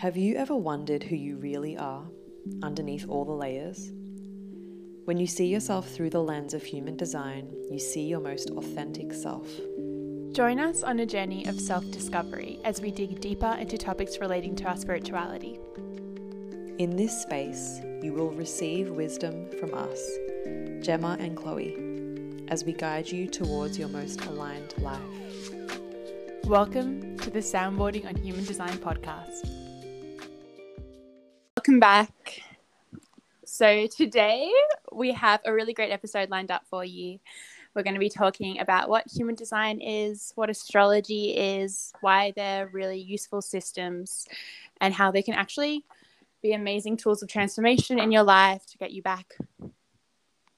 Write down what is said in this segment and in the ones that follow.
Have you ever wondered who you really are underneath all the layers? When you see yourself through the lens of human design, you see your most authentic self. Join us on a journey of self discovery as we dig deeper into topics relating to our spirituality. In this space, you will receive wisdom from us, Jemma and Chloe, as we guide you towards your most aligned life. Welcome to the Soundboarding on Human Design podcast. Welcome back. So, today we have a really great episode lined up for you. We're going to be talking about what human design is, what astrology is, why they're really useful systems, and how they can actually be amazing tools of transformation in your life to get you back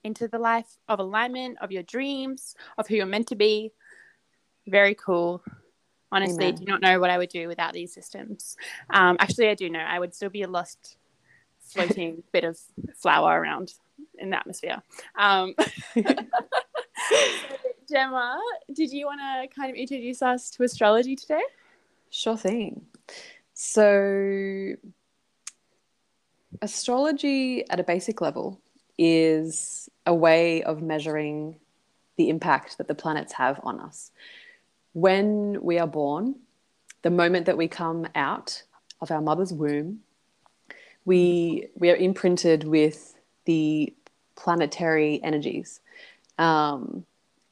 into the life of alignment, of your dreams, of who you're meant to be. Very cool. Honestly, Amen. do not know what I would do without these systems. Um, actually, I do know. I would still be a lost, floating bit of flour around in the atmosphere. Um, Jemma, did you want to kind of introduce us to astrology today? Sure thing. So, astrology at a basic level is a way of measuring the impact that the planets have on us. When we are born, the moment that we come out of our mother's womb, we we are imprinted with the planetary energies. Um,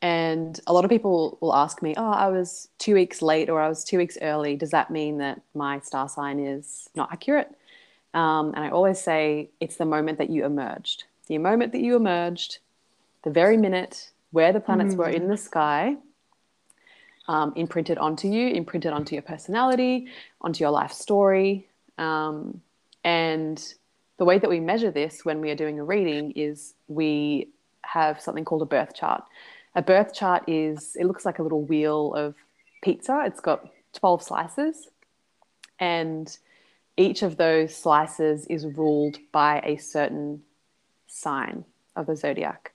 and a lot of people will ask me, "Oh, I was two weeks late or I was two weeks early. Does that mean that my star sign is not accurate?" Um, and I always say it's the moment that you emerged. The moment that you emerged, the very minute where the planets were in the sky, um, imprinted onto you, imprinted onto your personality, onto your life story. Um, and the way that we measure this when we are doing a reading is we have something called a birth chart. A birth chart is, it looks like a little wheel of pizza. It's got 12 slices. And each of those slices is ruled by a certain sign of the zodiac.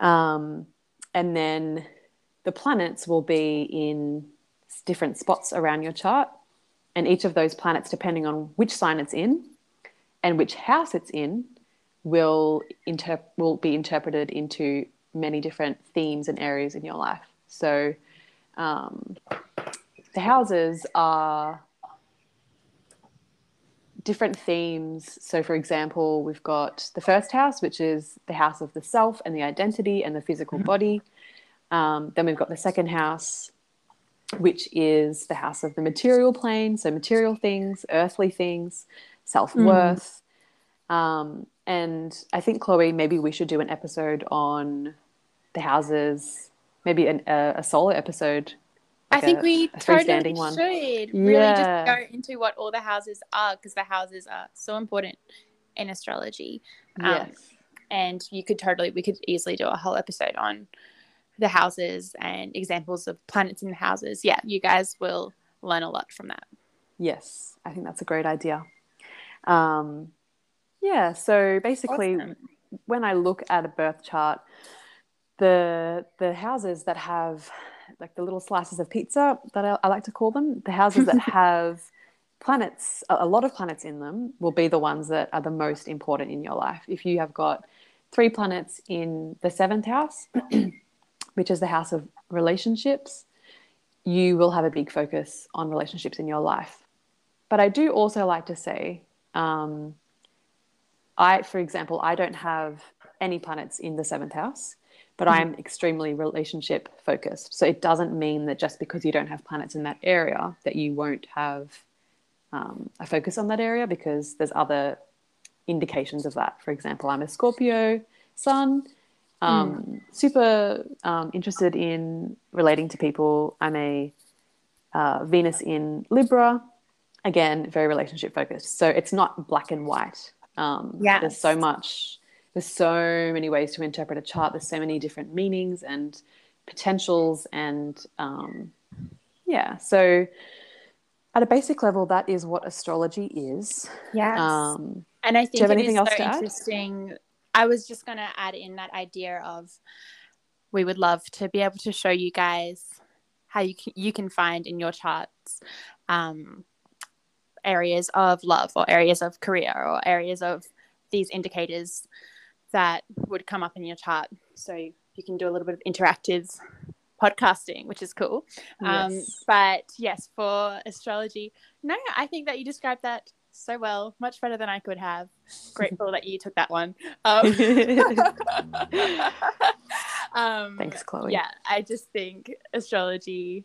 Um, and then the planets will be in different spots around your chart. And each of those planets, depending on which sign it's in and which house it's in, will, inter- will be interpreted into many different themes and areas in your life. So um, the houses are different themes. So, for example, we've got the first house, which is the house of the self and the identity and the physical body. Um, then we've got the second house, which is the house of the material plane. So, material things, earthly things, self worth. Um, and I think, Chloe, maybe we should do an episode on the houses, maybe an, a, a solo episode. I like think a- we a totally one. should really Yeah. just go into what all the houses are because the houses are so important in astrology. Um, Yes. and you could totally, we could easily do a whole episode on the houses and examples of planets in the houses. Yeah, you guys will learn a lot from that. Yes, I think that's a great idea. Um, yeah, so basically, Awesome. when I look at a birth chart, the the houses that have like the little slices of pizza that I, I like to call them, the houses that have planets, a, a lot of planets in them, will be the ones that are the most important in your life. If you have got three planets in the seventh house, which is the house of relationships, you will have a big focus on relationships in your life. But I do also like to say, um, I, for example, I don't have any planets in the seventh house, but I am extremely relationship focused. So it doesn't mean that just because you don't have planets in that area that you won't have um, a focus on that area because there's other indications of that. For example, I'm a Scorpio sun, um, super um, interested in relating to people. I'm a uh, Venus in Libra, again, very relationship focused. So it's not black and white. Um, Yes. There's so much, there's so many ways to interpret a chart. There's so many different meanings and potentials. And um, yeah, so at a basic level, that is what astrology is. Yes. Um, And I think you have anything is else so to add? I was just going to add in that idea of we would love to be able to show you guys how you can, you can find in your charts um, areas of love or areas of career or areas of these indicators that would come up in your chart. So you can do a little bit of interactive podcasting, which is cool. Um, yes. Um, but yes, for astrology, no, I think that you described that so well, much better than I could have. Grateful that you took that one. Um, um, Thanks, Chloe. Yeah, I just think astrology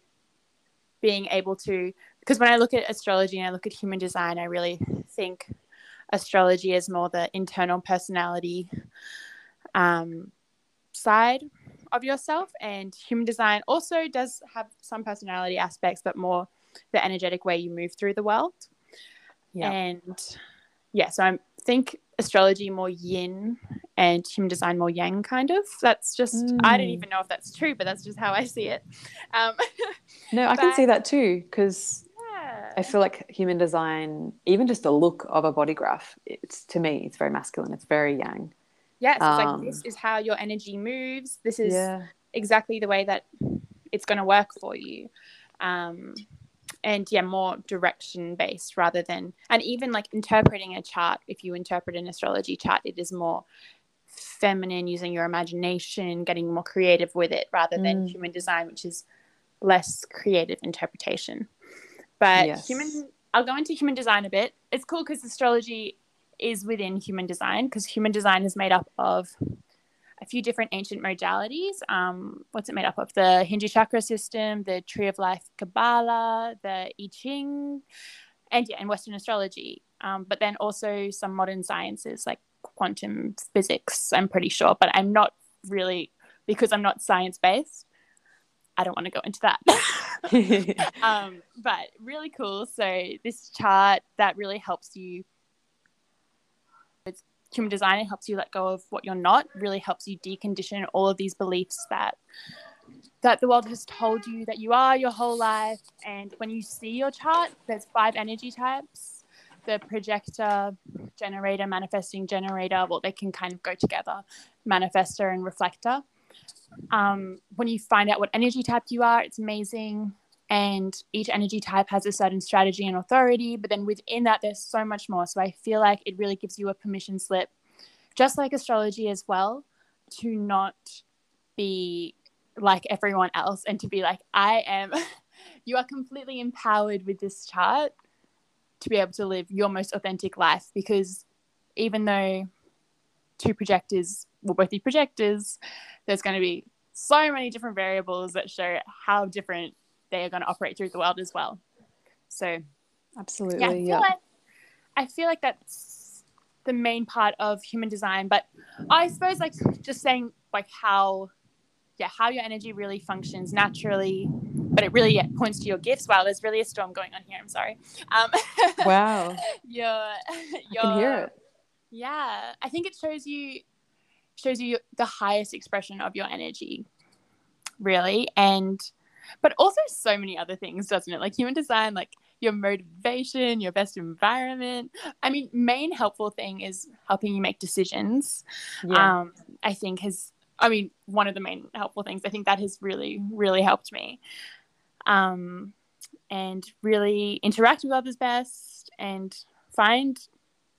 being able to, because when I look at astrology and I look at human design, I really think astrology is more the internal personality um, side of yourself, and human design also does have some personality aspects, but more the energetic way you move through the world. Yeah. And yeah, so I think astrology more yin and human design more yang kind of that's just mm. i don't mm. even know if that's true but that's just how i see it um, no i but, can see that too because yeah. i feel like human design even just the look of a body graph it's to me it's very masculine it's very yang yes yeah, so um, like this is how your energy moves this is yeah. exactly the way that it's going to work for you um, and yeah more direction based rather than and even like interpreting a chart if you interpret an astrology chart it is more feminine using your imagination getting more creative with it rather than mm. human design which is less creative interpretation but yes. human i'll go into human design a bit it's cool because astrology is within human design because human design is made up of a few different ancient modalities. Um, what's it made up of? The Hindu chakra system, the Tree of Life Kabbalah, the I Ching, and yeah, and Western astrology. Um, but then also some modern sciences like quantum physics. I'm pretty sure, but I'm not really because I'm not science based. I don't want to go into that. um, but really cool. So this chart that really helps you human design it helps you let go of what you're not really helps you decondition all of these beliefs that that the world has told you that you are your whole life. And when you see your chart there's five energy types the projector generator manifesting generator well they can kind of go together manifestor and reflector. Um, when you find out what energy type you are it's amazing and each energy type has a certain strategy and authority but then within that there's so much more. So i feel like it really gives you a permission slip just like astrology as well to not be like everyone else and to be like i am you are completely empowered with this chart to be able to live your most authentic life because even though two projectors will both be projectors there's going to be so many different variables that show how different they are going to operate through the world as well. So, absolutely, yeah. I feel, yeah. Like, I feel like that's the main part of human design. But I suppose, like, just saying, like, how, yeah, how your energy really functions naturally, but it really yeah, points to your gifts. Wow, there's really a storm going on here. I'm sorry. Um, wow. your, your, I can hear it. Yeah, I think it shows you shows you the highest expression of your energy, really, and but also so many other things, doesn't it? Like human design, like your motivation, your best environment. I mean, main helpful thing is helping you make decisions. Yeah. Um, I think has, I mean, one of the main helpful things. I think that has really, really helped me. Um, and really interact with others best and find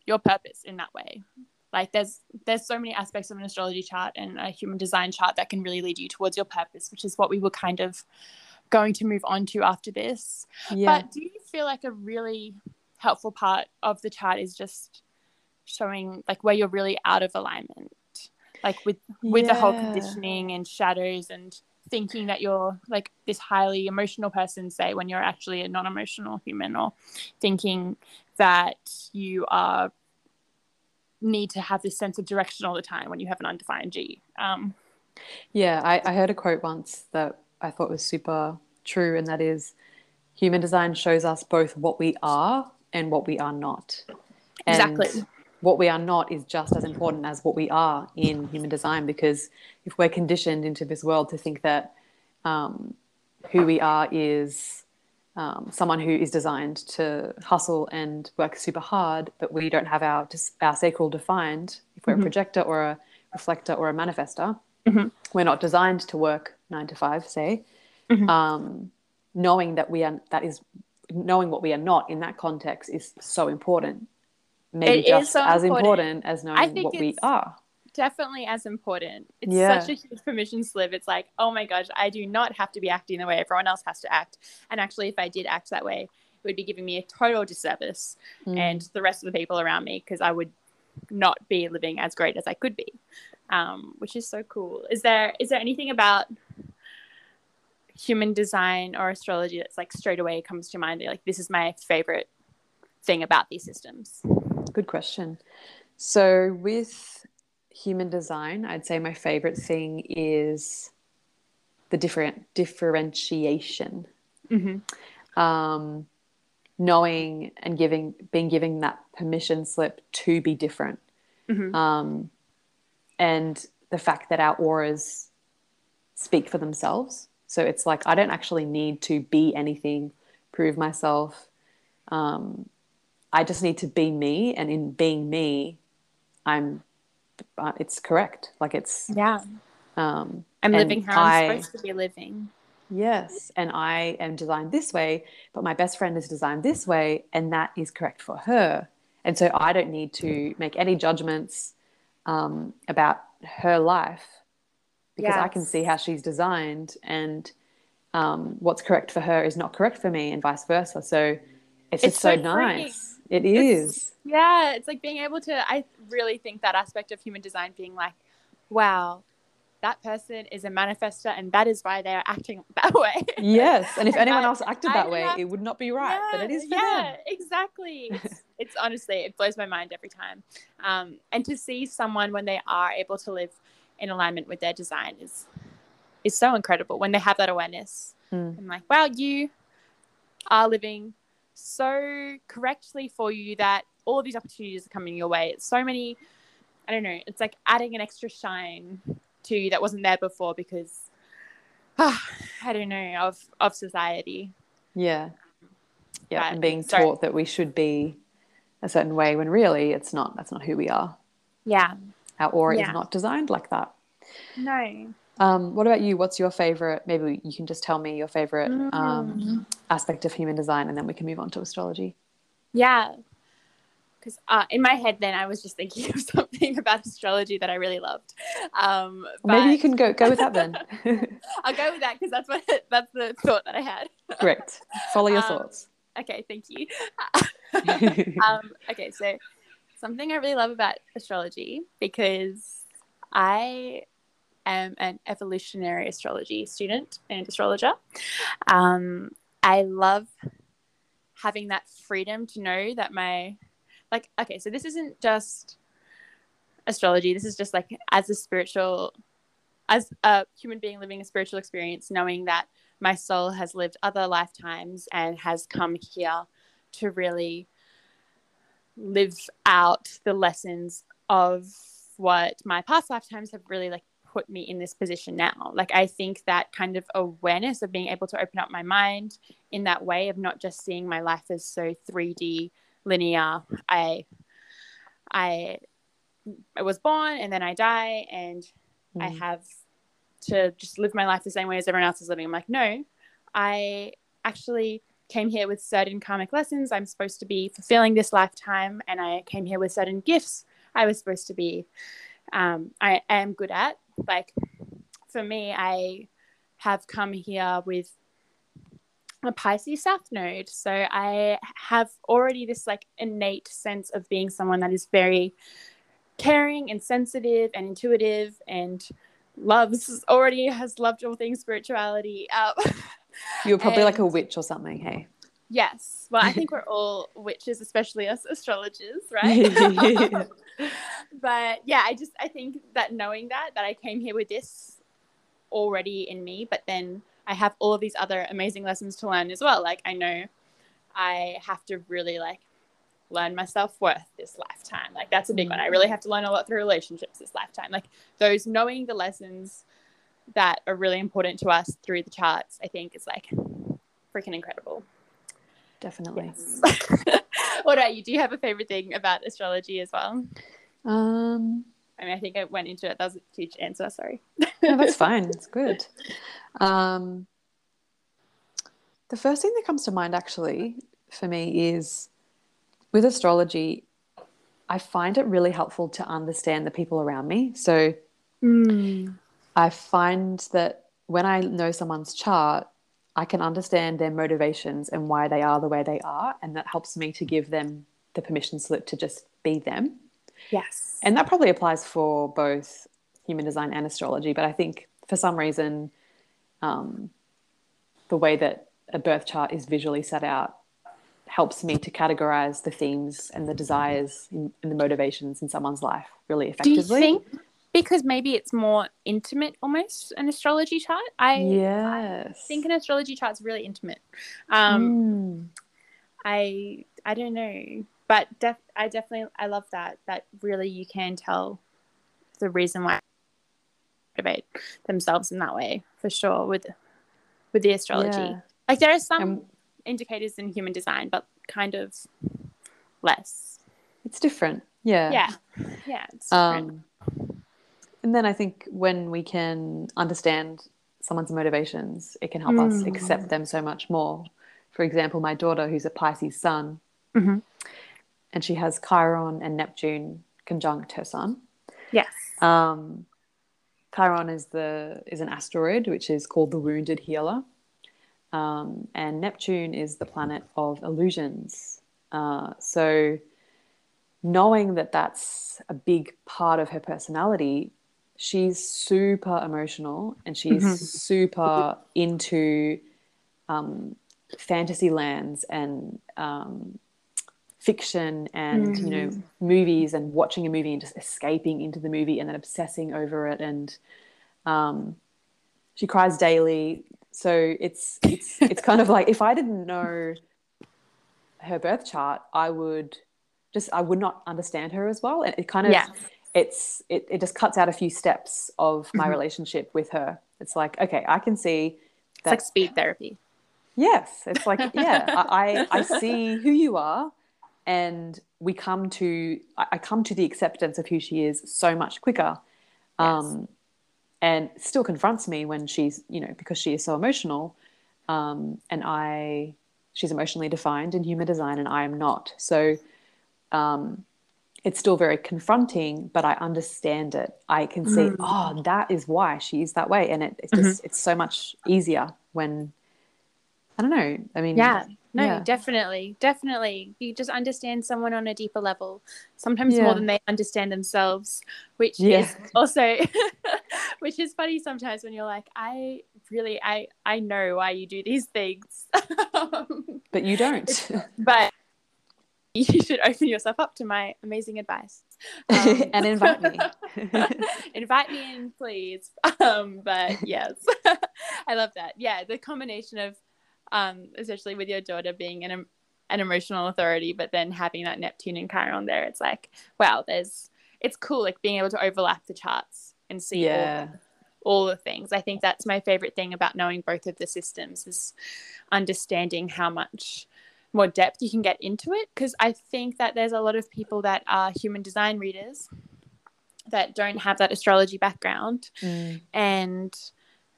your purpose in that way like there's there's so many aspects of an astrology chart and a human design chart that can really lead you towards your purpose which is what we were kind of going to move on to after this yeah. but do you feel like a really helpful part of the chart is just showing like where you're really out of alignment like with with yeah. the whole conditioning and shadows and thinking that you're like this highly emotional person say when you're actually a non-emotional human or thinking that you are need to have this sense of direction all the time when you have an undefined G. Um, yeah, I, I heard a quote once that I thought was super true, and that is human design shows us both what we are and what we are not. And exactly. What we are not is just as important as what we are in human design because if we're conditioned into this world to think that um, who we are is um, someone who is designed to hustle and work super hard, but we don't have our our sacral defined. If we're mm-hmm. a projector or a reflector or a manifestor, mm-hmm. we're not designed to work nine to five, say. Mm-hmm. Um, knowing that we are that is knowing what we are not in that context is so important. Maybe It is just so as important. important as knowing what we are. definitely as important. It's Yeah. such a huge permission slip. It's like, oh my gosh, I do not have to be acting the way everyone else has to act. And actually, if I did act that way, it would be giving me a total disservice Mm. and the rest of the people around me because I would not be living as great as I could be, um, which is so cool. Is there is there anything about human design or astrology that's like straight away comes to mind? Like this is my favorite thing about these systems. Good question. So, with human design, I'd say my favorite thing is the different differentiation. Mm-hmm. Um, knowing and giving, being given that permission slip to be different. Mhm. Um, and the fact that our auras speak for themselves. So it's like I don't actually need to be anything, prove myself. Um, I just need to be me, and in being me, I'm. Uh, it's correct. Like it's. Yeah, Um, I'm living how I'm supposed to be living. yes, and I am designed this way, but my best friend is designed this way, and that is correct for her. And so I don't need to make any judgments um, about her life because I can see how she's designed, and um, what's correct for her is not correct for me, and vice versa. So it's, It's just so, so nice. It It's- Yeah, it's like being able to. I really think that aspect of human design being like, wow, that person is a manifester, and that is why they are acting that way. Yes, and if anyone I- else acted that way, have- it would not be right. but it is for yeah, them. exactly. It's, it's honestly, it blows my mind every time. Um, and to see someone when they are able to live in alignment with their design is is so incredible. When they have that awareness, Mm. I'm like, wow, you are living so correctly for you that all of these opportunities are coming your way. It's so many. I don't know. It's like adding an extra shine to you that wasn't there before because. I don't know of of society. Yeah. Yeah, But- and being sorry. taught that we should be a certain way when really it's not. That's not who we are. Yeah. Our aura Yeah. is not designed like that. No. Um, what about you? What's your favorite? Maybe you can just tell me your favorite Mm. um, aspect of human design, and then we can move on to astrology. Yeah. Because uh, in my head, then I was just thinking of something about astrology that I really loved. Um, Or maybe you can go go with that then. I'll go with that because that's what that's the thought that I had. Great. Follow your Um, thoughts. Okay, thank you. um, okay, so something I really love about astrology because I am an evolutionary astrology student and astrologer. Um, I love having that freedom to know that my like okay, so this isn't just astrology. This is just like as a spiritual as a human being living a spiritual experience, knowing that my soul has lived other lifetimes and has come here to really live out the lessons of what my past lifetimes have really like put me in this position now like i think that kind of awareness of being able to open up my mind in that way of not just seeing my life as so 3d linear i i i was born and then i die and I Mm. have to just live my life the same way as everyone else is living. I'm like, no, I actually came here with certain karmic lessons. I'm supposed to be fulfilling this lifetime, and I came here with certain gifts I was supposed to be. Um, I am good at. Like, for me, I have come here with a Pisces South node. So I have already this like innate sense of being someone that is very caring and sensitive and intuitive and loves already has loved all things spirituality. Um, You were probably like a witch or something. Hey. yes. Well, I think we're all witches, especially us astrologers, right? but yeah, I just I think that knowing that that I came here with this already in me, but then I have all of these other amazing lessons to learn as well. Like I know I have to really like learn my self-worth this lifetime. Like that's a big one. I really have to learn a lot through relationships this lifetime. Like those knowing the lessons that are really important to us through the charts, I think is like freaking incredible. Definitely. Yes. what about you? Do you have a favorite thing about astrology as well? Um, I mean, I think I went into it. That was a huge answer. Sorry. no, that's fine. It's good. Um, The first thing that comes to mind actually for me is with astrology, I find it really helpful to understand the people around me. So Mm. I find that when I know someone's chart, I can understand their motivations and why they are the way they are. And that helps me to give them the permission slip to just be them. Yes. And that probably applies for both human design and astrology. But I think for some reason, um, the way that a birth chart is visually set out helps me to categorize the themes and the desires and the motivations in someone's life really effectively. Do you think because maybe it's more intimate almost an astrology chart? I yes. think an astrology chart is really intimate. Um, Mm. I I don't know, but def- I definitely I love that that really you can tell the reason why motivate themselves in that way for sure with with the astrology. Yeah. Like there are some And indicators in human design, but kind of less. it's different. Yeah. Yeah, yeah. Um, and then I think when we can understand someone's motivations, it can help us Mm. accept them so much more. For example, my daughter, who's a Pisces sun, Mhm. and she has Chiron and Neptune conjunct her sun. yes. Um, Chiron is the is an asteroid which is called the Wounded Healer, um, and Neptune is the planet of illusions. Uh, so, knowing that that's a big part of her personality, she's super emotional and she's Mhm. super into um, fantasy lands and um, fiction and you know movies and watching a movie and just escaping into the movie and then obsessing over it and um, she cries daily so it's it's it's kind of like if i didn't know her birth chart i would just i would not understand her as well and it kind of Yeah. it's it, it just cuts out a few steps of my Mhm. relationship with her it's like okay i can see It's like speed therapy. Yes, it's like yeah, I I I see who you are, and we come to I come to the acceptance of who she is so much quicker, um, and still confronts me when she's you know because she is so emotional, um, and I she's emotionally defined in human design and I am not, so um, it's still very confronting, but I understand it. I can see Mm. oh that is why she is that way, and it, it's just it's so much easier when I don't know. I mean, Yeah. No, Yeah. definitely. Definitely. You just understand someone on a deeper level, sometimes Yeah. more than they understand themselves, which Yeah. is also which is funny sometimes when you're like, I really I I know why you do these things. but you don't. but you should open yourself up to my amazing advice. Um, and invite me. invite me in, please. Um, but yes, I love that. Yeah, the combination of, um, especially with your daughter being an an emotional authority, but then having that Neptune and Chiron there, it's like, wow, there's, it's cool, like being able to overlap the charts and see all, all the things. I think that's my favorite thing about knowing both of the systems is understanding how much more depth you can get into it. Because I think that there's a lot of people that are human design readers that don't have that astrology background Mm. and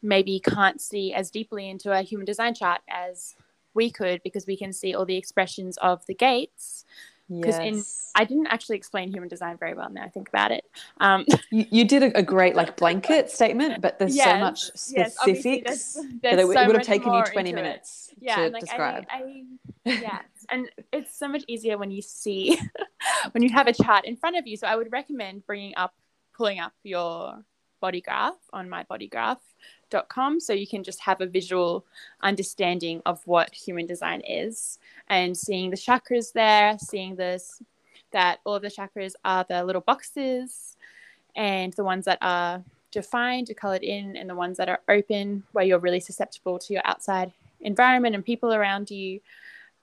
maybe can't see as deeply into a human design chart as we could because we can see all the expressions of the gates. 'Cause in- Yes. I didn't actually explain human design very well now I think about it. Um, you, you did a, a great like blanket statement, but there's so Yes, much yes, obviously specifics there's- that there's it, so would have taken you 20 minutes yeah, to like describe. I, I yeah, and it's so much easier when you see when you have a chart in front of you. So I would recommend bringing up, pulling up your body graph on mybodygraph.com so you can just have a visual understanding of what human design is. And seeing the chakras there, seeing this that all of the chakras are the little boxes and the ones that are defined are colored in and the ones that are open where you're really susceptible to your outside environment and people around you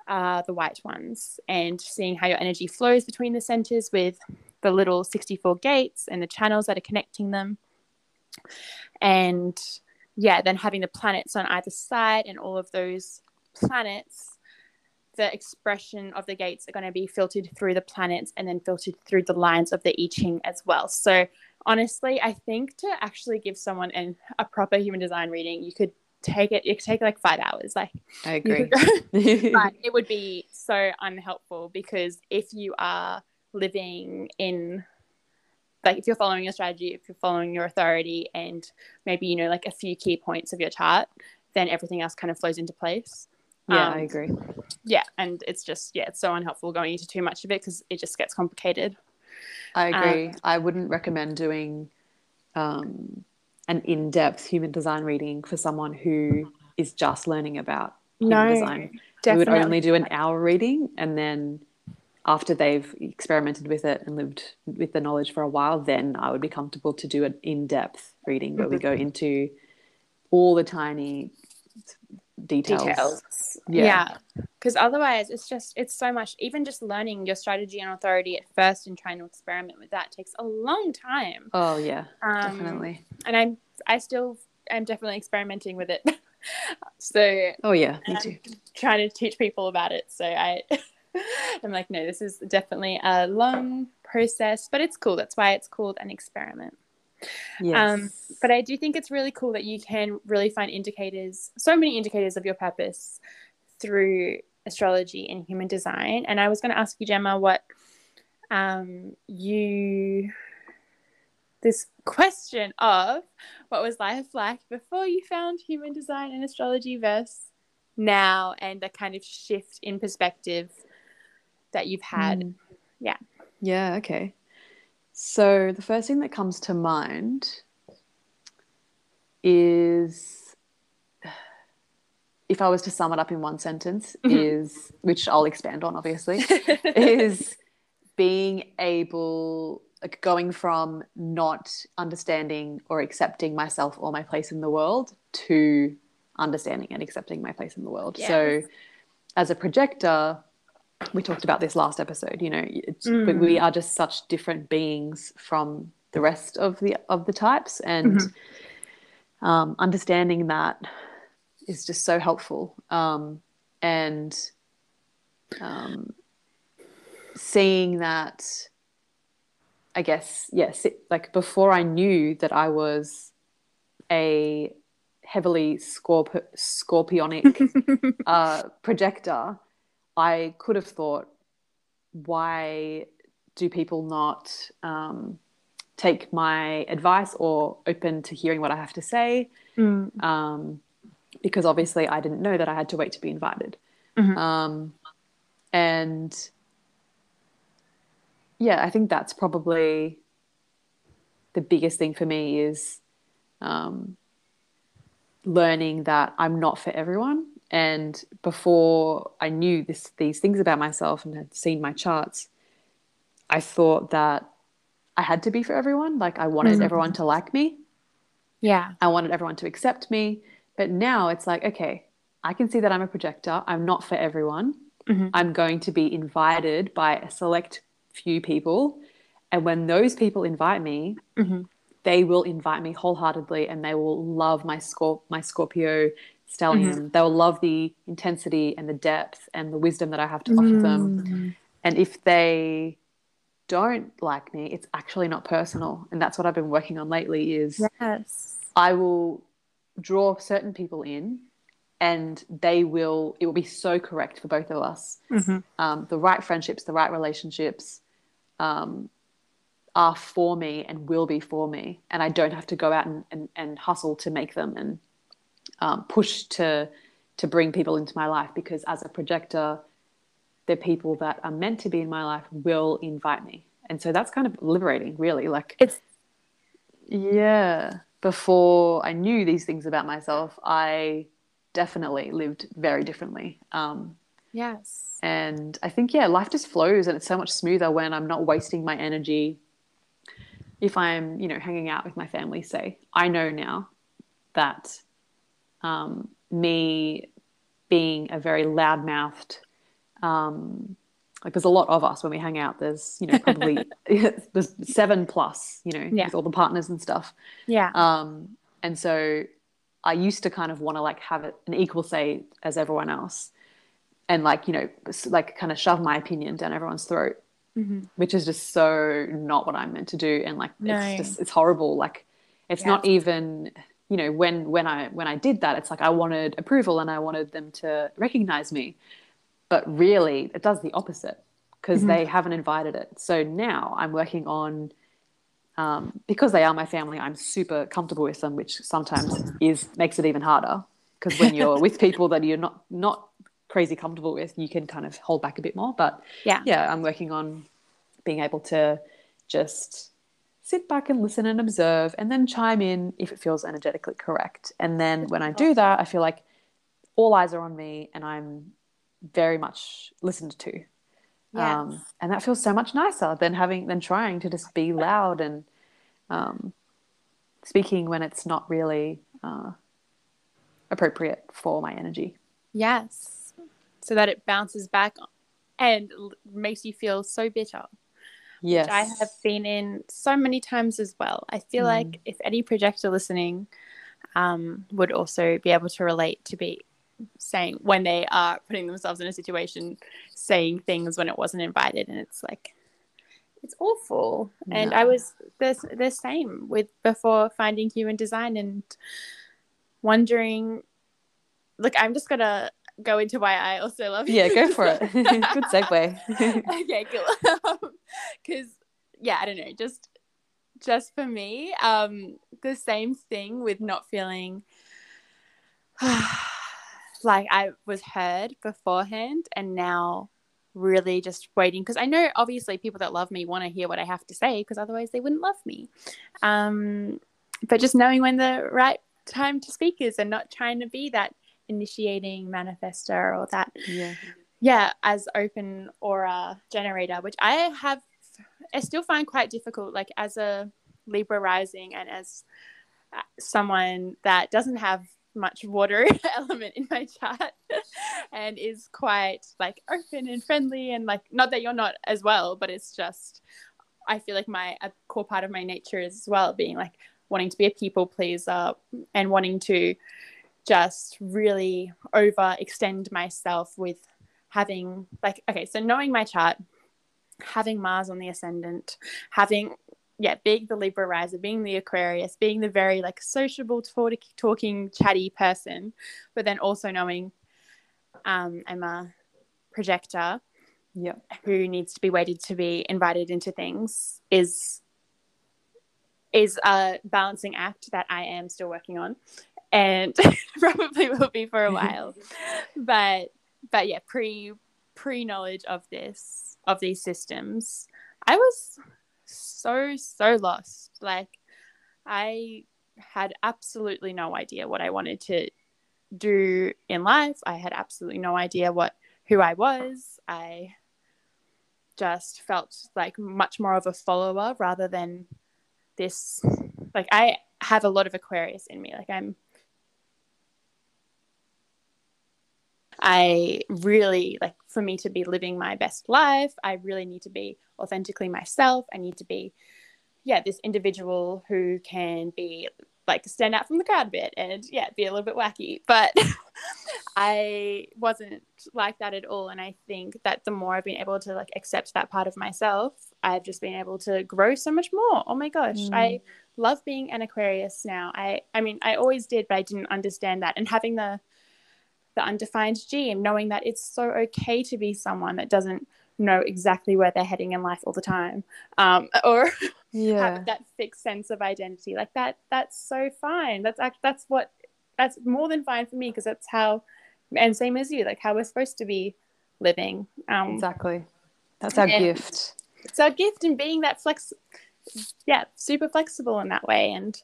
are the white ones. And seeing how your energy flows between the centers with the little 64 gates and the channels that are connecting them. And yeah then having the planets on either side and all of those planets the expression of the gates are going to be filtered through the planets and then filtered through the lines of the I Ching as well. So honestly, I think to actually give someone an, a proper human design reading, you could take it. It could take like five hours. Like I agree. but it would be so unhelpful because if you are living in like if you're following your strategy if you're following your authority and maybe you know like a few key points of your chart then everything else kind of flows into place yeah, Um, I agree. yeah and it's just yeah it's so unhelpful going into too much of it because it just gets complicated I um, agree. I wouldn't recommend doing um, an in-depth human design reading for someone who is just learning about human design. Definitely. We would only do an hour reading, and then after they've experimented with it and lived with the knowledge for a while, then I would be comfortable to do an in-depth reading where we go into all the tiny details. details. Yeah. Yeah. Because otherwise, it's just, it's so much, even just learning your strategy and authority at first and trying to experiment with that takes a long time. Oh yeah, Um, definitely. And I'm, I still, am definitely experimenting with it. so Oh yeah, me too. I'm trying to teach people about it. So I, I'm like, no, this is definitely a long process, but it's cool. That's why it's called an experiment. Yes. Um, but I do think it's really cool that you can really find indicators, so many indicators of your purpose through astrology and human design. And I was going to ask you, Jemma, what um, you, this question of what was life like before you found human design and astrology versus now and the kind of shift in perspective that you've had. Mm. Yeah. Yeah, okay. So the first thing that comes to mind is if I was to sum it up in one sentence, Mhm. is which I'll expand on obviously, is being able like going from not understanding or accepting myself or my place in the world to understanding and accepting my place in the world. So as a projector, we talked about this last episode, you know, Mm. we are just such different beings from the rest of the of the types. And um, understanding that is just so helpful. Um, and um, seeing that i guess yes like before i knew that i was a heavily scorp- scorpionic uh, projector i could have thought why do people not um, take my advice or open to hearing what i have to say Mm. um, because obviously I didn't know that I had to wait to be invited. Mhm. Um, and yeah, I think that's probably the biggest thing for me is um, learning that I'm not for everyone. And before I knew this, these things about myself and had seen my charts, I thought that I had to be for everyone. Like I wanted Mhm. everyone to like me. Yeah. I wanted everyone to accept me. But now it's like, okay, I can see that I'm a projector. I'm not for everyone. Mhm. I'm going to be invited by a select few people. And when those people invite me, Mhm. they will invite me wholeheartedly and they will love my Scorp- my Scorpio stellium. They'll love the intensity and the depth and the wisdom that I have to offer them. Mm. And if they don't like me, it's actually not personal. And that's what I've been working on lately is Yes. I will draw certain people in and they will it will be so correct for both of us. Mhm. Um, the right friendships, the right relationships um, are for me and will be for me. And I don't have to go out and, and, and hustle to make them and um, push to to bring people into my life because as a projector, the people that are meant to be in my life will invite me. And so that's kind of liberating, really. Like It's yeah. Before I knew these things about myself, I definitely lived very differently. Um, yes. and I think, yeah, life just flows and it's so much smoother when I'm not wasting my energy. If I'm, you know, hanging out with my family, say, I know now that um, me being a very loudmouthed, um, like there's a lot of us when we hang out. There's, you know, probably there's seven plus, you know, Yeah. with all the partners and stuff. Yeah. Um, and so I used to kind of want to like have it an equal say as everyone else and like, you know, like kind of shove my opinion down everyone's throat, Mhm. which is just so not what I'm meant to do. And like, No. it's just, it's horrible. Like, it's Yeah. not even, you know when when i when i did that it's like i wanted approval and i wanted them to recognize me. But really it does the opposite because mm-hmm. they haven't invited it. So now i'm working on um, because they are my family i'm super comfortable with them which sometimes is makes it even harder. Because when you're with people that you're not not crazy comfortable with you can kind of hold back a bit more. But yeah. yeah i'm working on being able to just sit back and listen and observe and then chime in if it feels energetically correct. And then when I do that, I feel like all eyes are on me and I'm very much listened to. Yes. Um, and that feels so much nicer than having than trying to just be loud and um, speaking when it's not really uh, appropriate for my energy. Yes, so that it bounces back and makes you feel so bitter. Yes. I have been in so many times as well. I feel mm. like if any projector listening um, would also be able to relate to be saying when they are putting themselves in a situation, saying things when it wasn't invited, and it's like it's awful. No. And I was the the same with before finding human design and wondering. Look, I'm just gonna go into why I also love Yeah, go for it. Good segue. okay, cool. Because yeah, I don't know, just just for me, um, the same thing with not feeling like I was heard beforehand, and now really just waiting because I know obviously people that love me want to hear what I have to say because otherwise they wouldn't love me. Um, but just knowing when the right time to speak is and not trying to be that initiating manifester or that yeah yeah as open aura generator which i have i still find quite difficult like as a libra rising and as uh, someone that doesn't have much water element in my chart and is quite like open and friendly and like not that you're not as well but it's just i feel like my a core part of my nature is as well being like wanting to be a people pleaser and wanting to just really overextend myself with having like okay so knowing my chart having mars on the ascendant having yeah being the libra riser being the aquarius being the very like sociable talk- talking chatty person but then also knowing um, i'm a projector yeah who needs to be waited to be invited into things is is a balancing act that i am still working on and probably will be for a while. but but yeah, pre pre knowledge of this of these systems, I was so so lost. Like I had absolutely no idea what I wanted to do in life. I had absolutely no idea what who I was. I just felt like much more of a follower rather than this like I have a lot of Aquarius in me. Like I'm I really like for me to be living my best life, I really need to be authentically myself. I need to be, yeah, this individual who can be like stand out from the crowd a bit and yeah, be a little bit wacky. But I wasn't like that at all. And I think that the more I've been able to like accept that part of myself, I've just been able to grow so much more. Oh my gosh. Mm. I love being an Aquarius now. I I mean I always did, but I didn't understand that. And having the the undefined G and knowing that it's so okay to be someone that doesn't know exactly where they're heading in life all the time um, or yeah. have that fixed sense of identity. Like that that's so fine. That's that's what that's more than fine for me because that's how and same as you like how we're supposed to be living um, exactly. That's our gift. It's our gift in being that flex yeah super flexible in that way and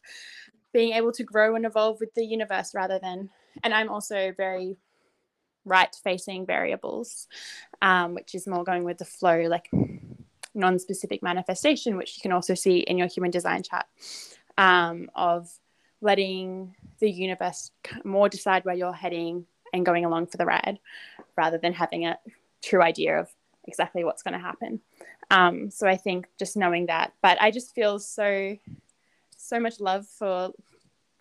being able to grow and evolve with the universe rather than and I'm also very right facing variables, um, which is more going with the flow, like non specific manifestation, which you can also see in your human design chart um, of letting the universe more decide where you're heading and going along for the ride rather than having a true idea of exactly what's going to happen. Um, so I think just knowing that, but I just feel so, so much love for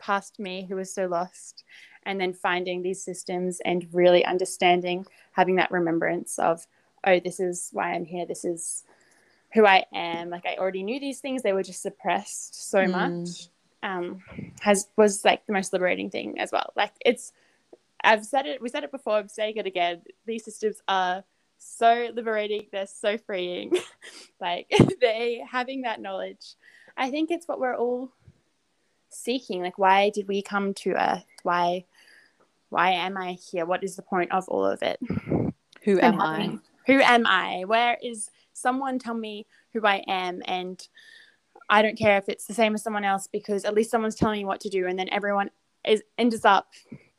past me who was so lost and then finding these systems and really understanding having that remembrance of oh this is why i'm here this is who i am like i already knew these things they were just suppressed so mm. much um, has was like the most liberating thing as well. Like it's, I've said it, we said it before, I'm saying it again. These systems are so liberating. They're so freeing. like they having that knowledge. I think it's what we're all seeking. Like, why did we come to Earth? Why, why am I here? What is the point of all of it? Who am I? Who am I? Where is someone tell me who I am and I don't care if it's the same as someone else because at least someone's telling you what to do, and then everyone is ends up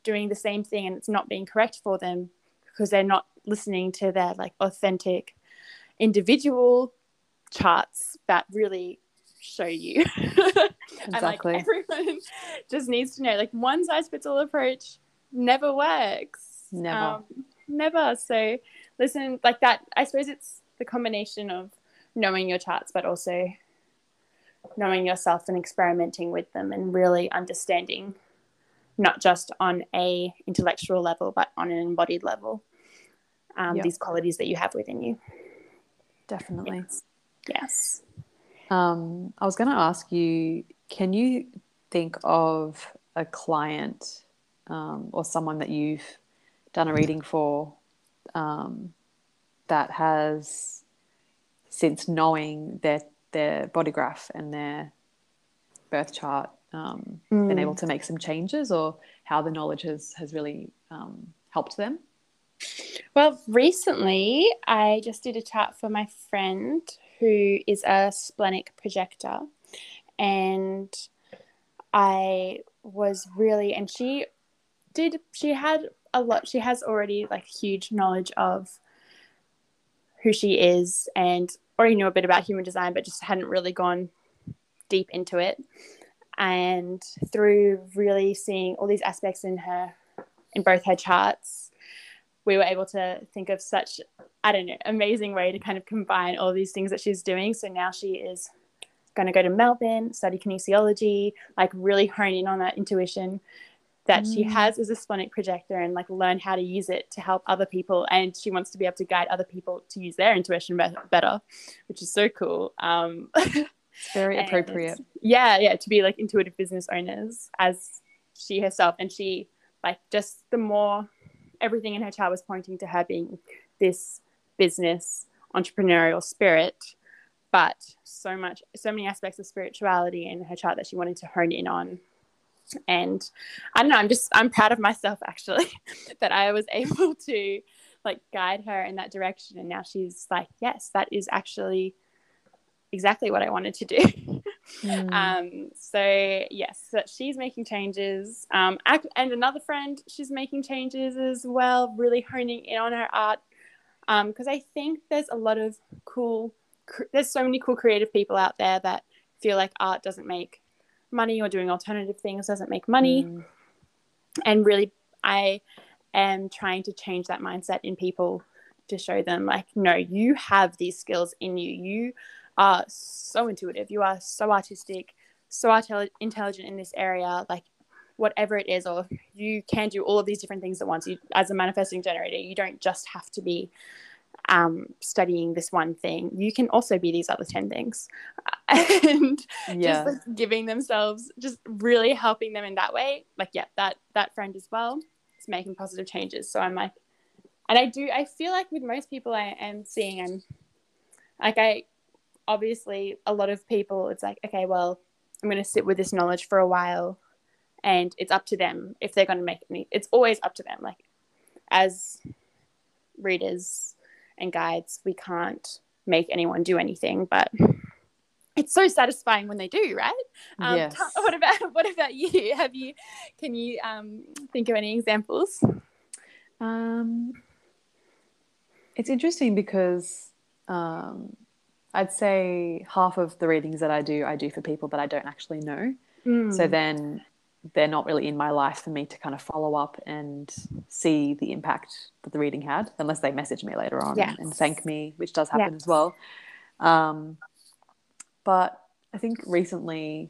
doing the same thing, and it's not being correct for them because they're not listening to their like authentic individual charts that really show you. exactly. like everyone just needs to know like one size fits all approach never works. Never. Um, never. So listen, like that. I suppose it's the combination of knowing your charts, but also knowing yourself and experimenting with them and really understanding not just on a intellectual level but on an embodied level um, yep. these qualities that you have within you definitely yes, yes. Um, i was going to ask you can you think of a client um, or someone that you've done a reading for um, that has since knowing their their body graph and their birth chart um, mm. been able to make some changes or how the knowledge has, has really um, helped them? Well, recently I just did a chart for my friend who is a splenic projector, and I was really, and she did, she had a lot, she has already like huge knowledge of who she is and already knew a bit about human design, but just hadn't really gone deep into it. And through really seeing all these aspects in her, in both her charts, we were able to think of such, I don't know, amazing way to kind of combine all these things that she's doing. So now she is going to go to Melbourne, study kinesiology, like really hone in on that intuition that mm. she has as a splenic projector and like learn how to use it to help other people and she wants to be able to guide other people to use their intuition be- better which is so cool um it's very appropriate yeah yeah to be like intuitive business owners as she herself and she like just the more everything in her chart was pointing to her being this business entrepreneurial spirit but so much so many aspects of spirituality in her chart that she wanted to hone in on and i don't know i'm just i'm proud of myself actually that i was able to like guide her in that direction. And now she's like yes that is actually exactly what i wanted to do. Mm. um so yes so she's making changes. Um and another friend she's making changes as well really honing in on her art. Um because i think there's a lot of cool cr- there's so many cool creative people out there that feel like art doesn't make money or doing alternative things doesn't make money. Mm. And really, I am trying to change that mindset in people to show them, like, no, you have these skills in you. You are so intuitive, you are so artistic, so intelligent in this area. Like, whatever it is, or you can do all of these different things at once. You, as a manifesting generator, you don't just have to be um, studying this one thing, you can also be these other 10 things. and yeah. just like giving themselves, just really helping them in that way. Like, yeah, that, that friend as well is making positive changes. So I'm like, and I do, I feel like with most people I am seeing, I'm like, I obviously, a lot of people, it's like, okay, well, I'm going to sit with this knowledge for a while and it's up to them if they're going to make it. It's always up to them. Like, as readers, and guides, we can't make anyone do anything, but it's so satisfying when they do, right? Um, yes. What about what about you? Have you? Can you um, think of any examples? Um, it's interesting because um, I'd say half of the readings that I do, I do for people that I don't actually know. Mm. So then they're not really in my life for me to kind of follow up and see the impact that the reading had, unless they message me later on yes. and thank me, which does happen yes. as well. Um, but I think recently,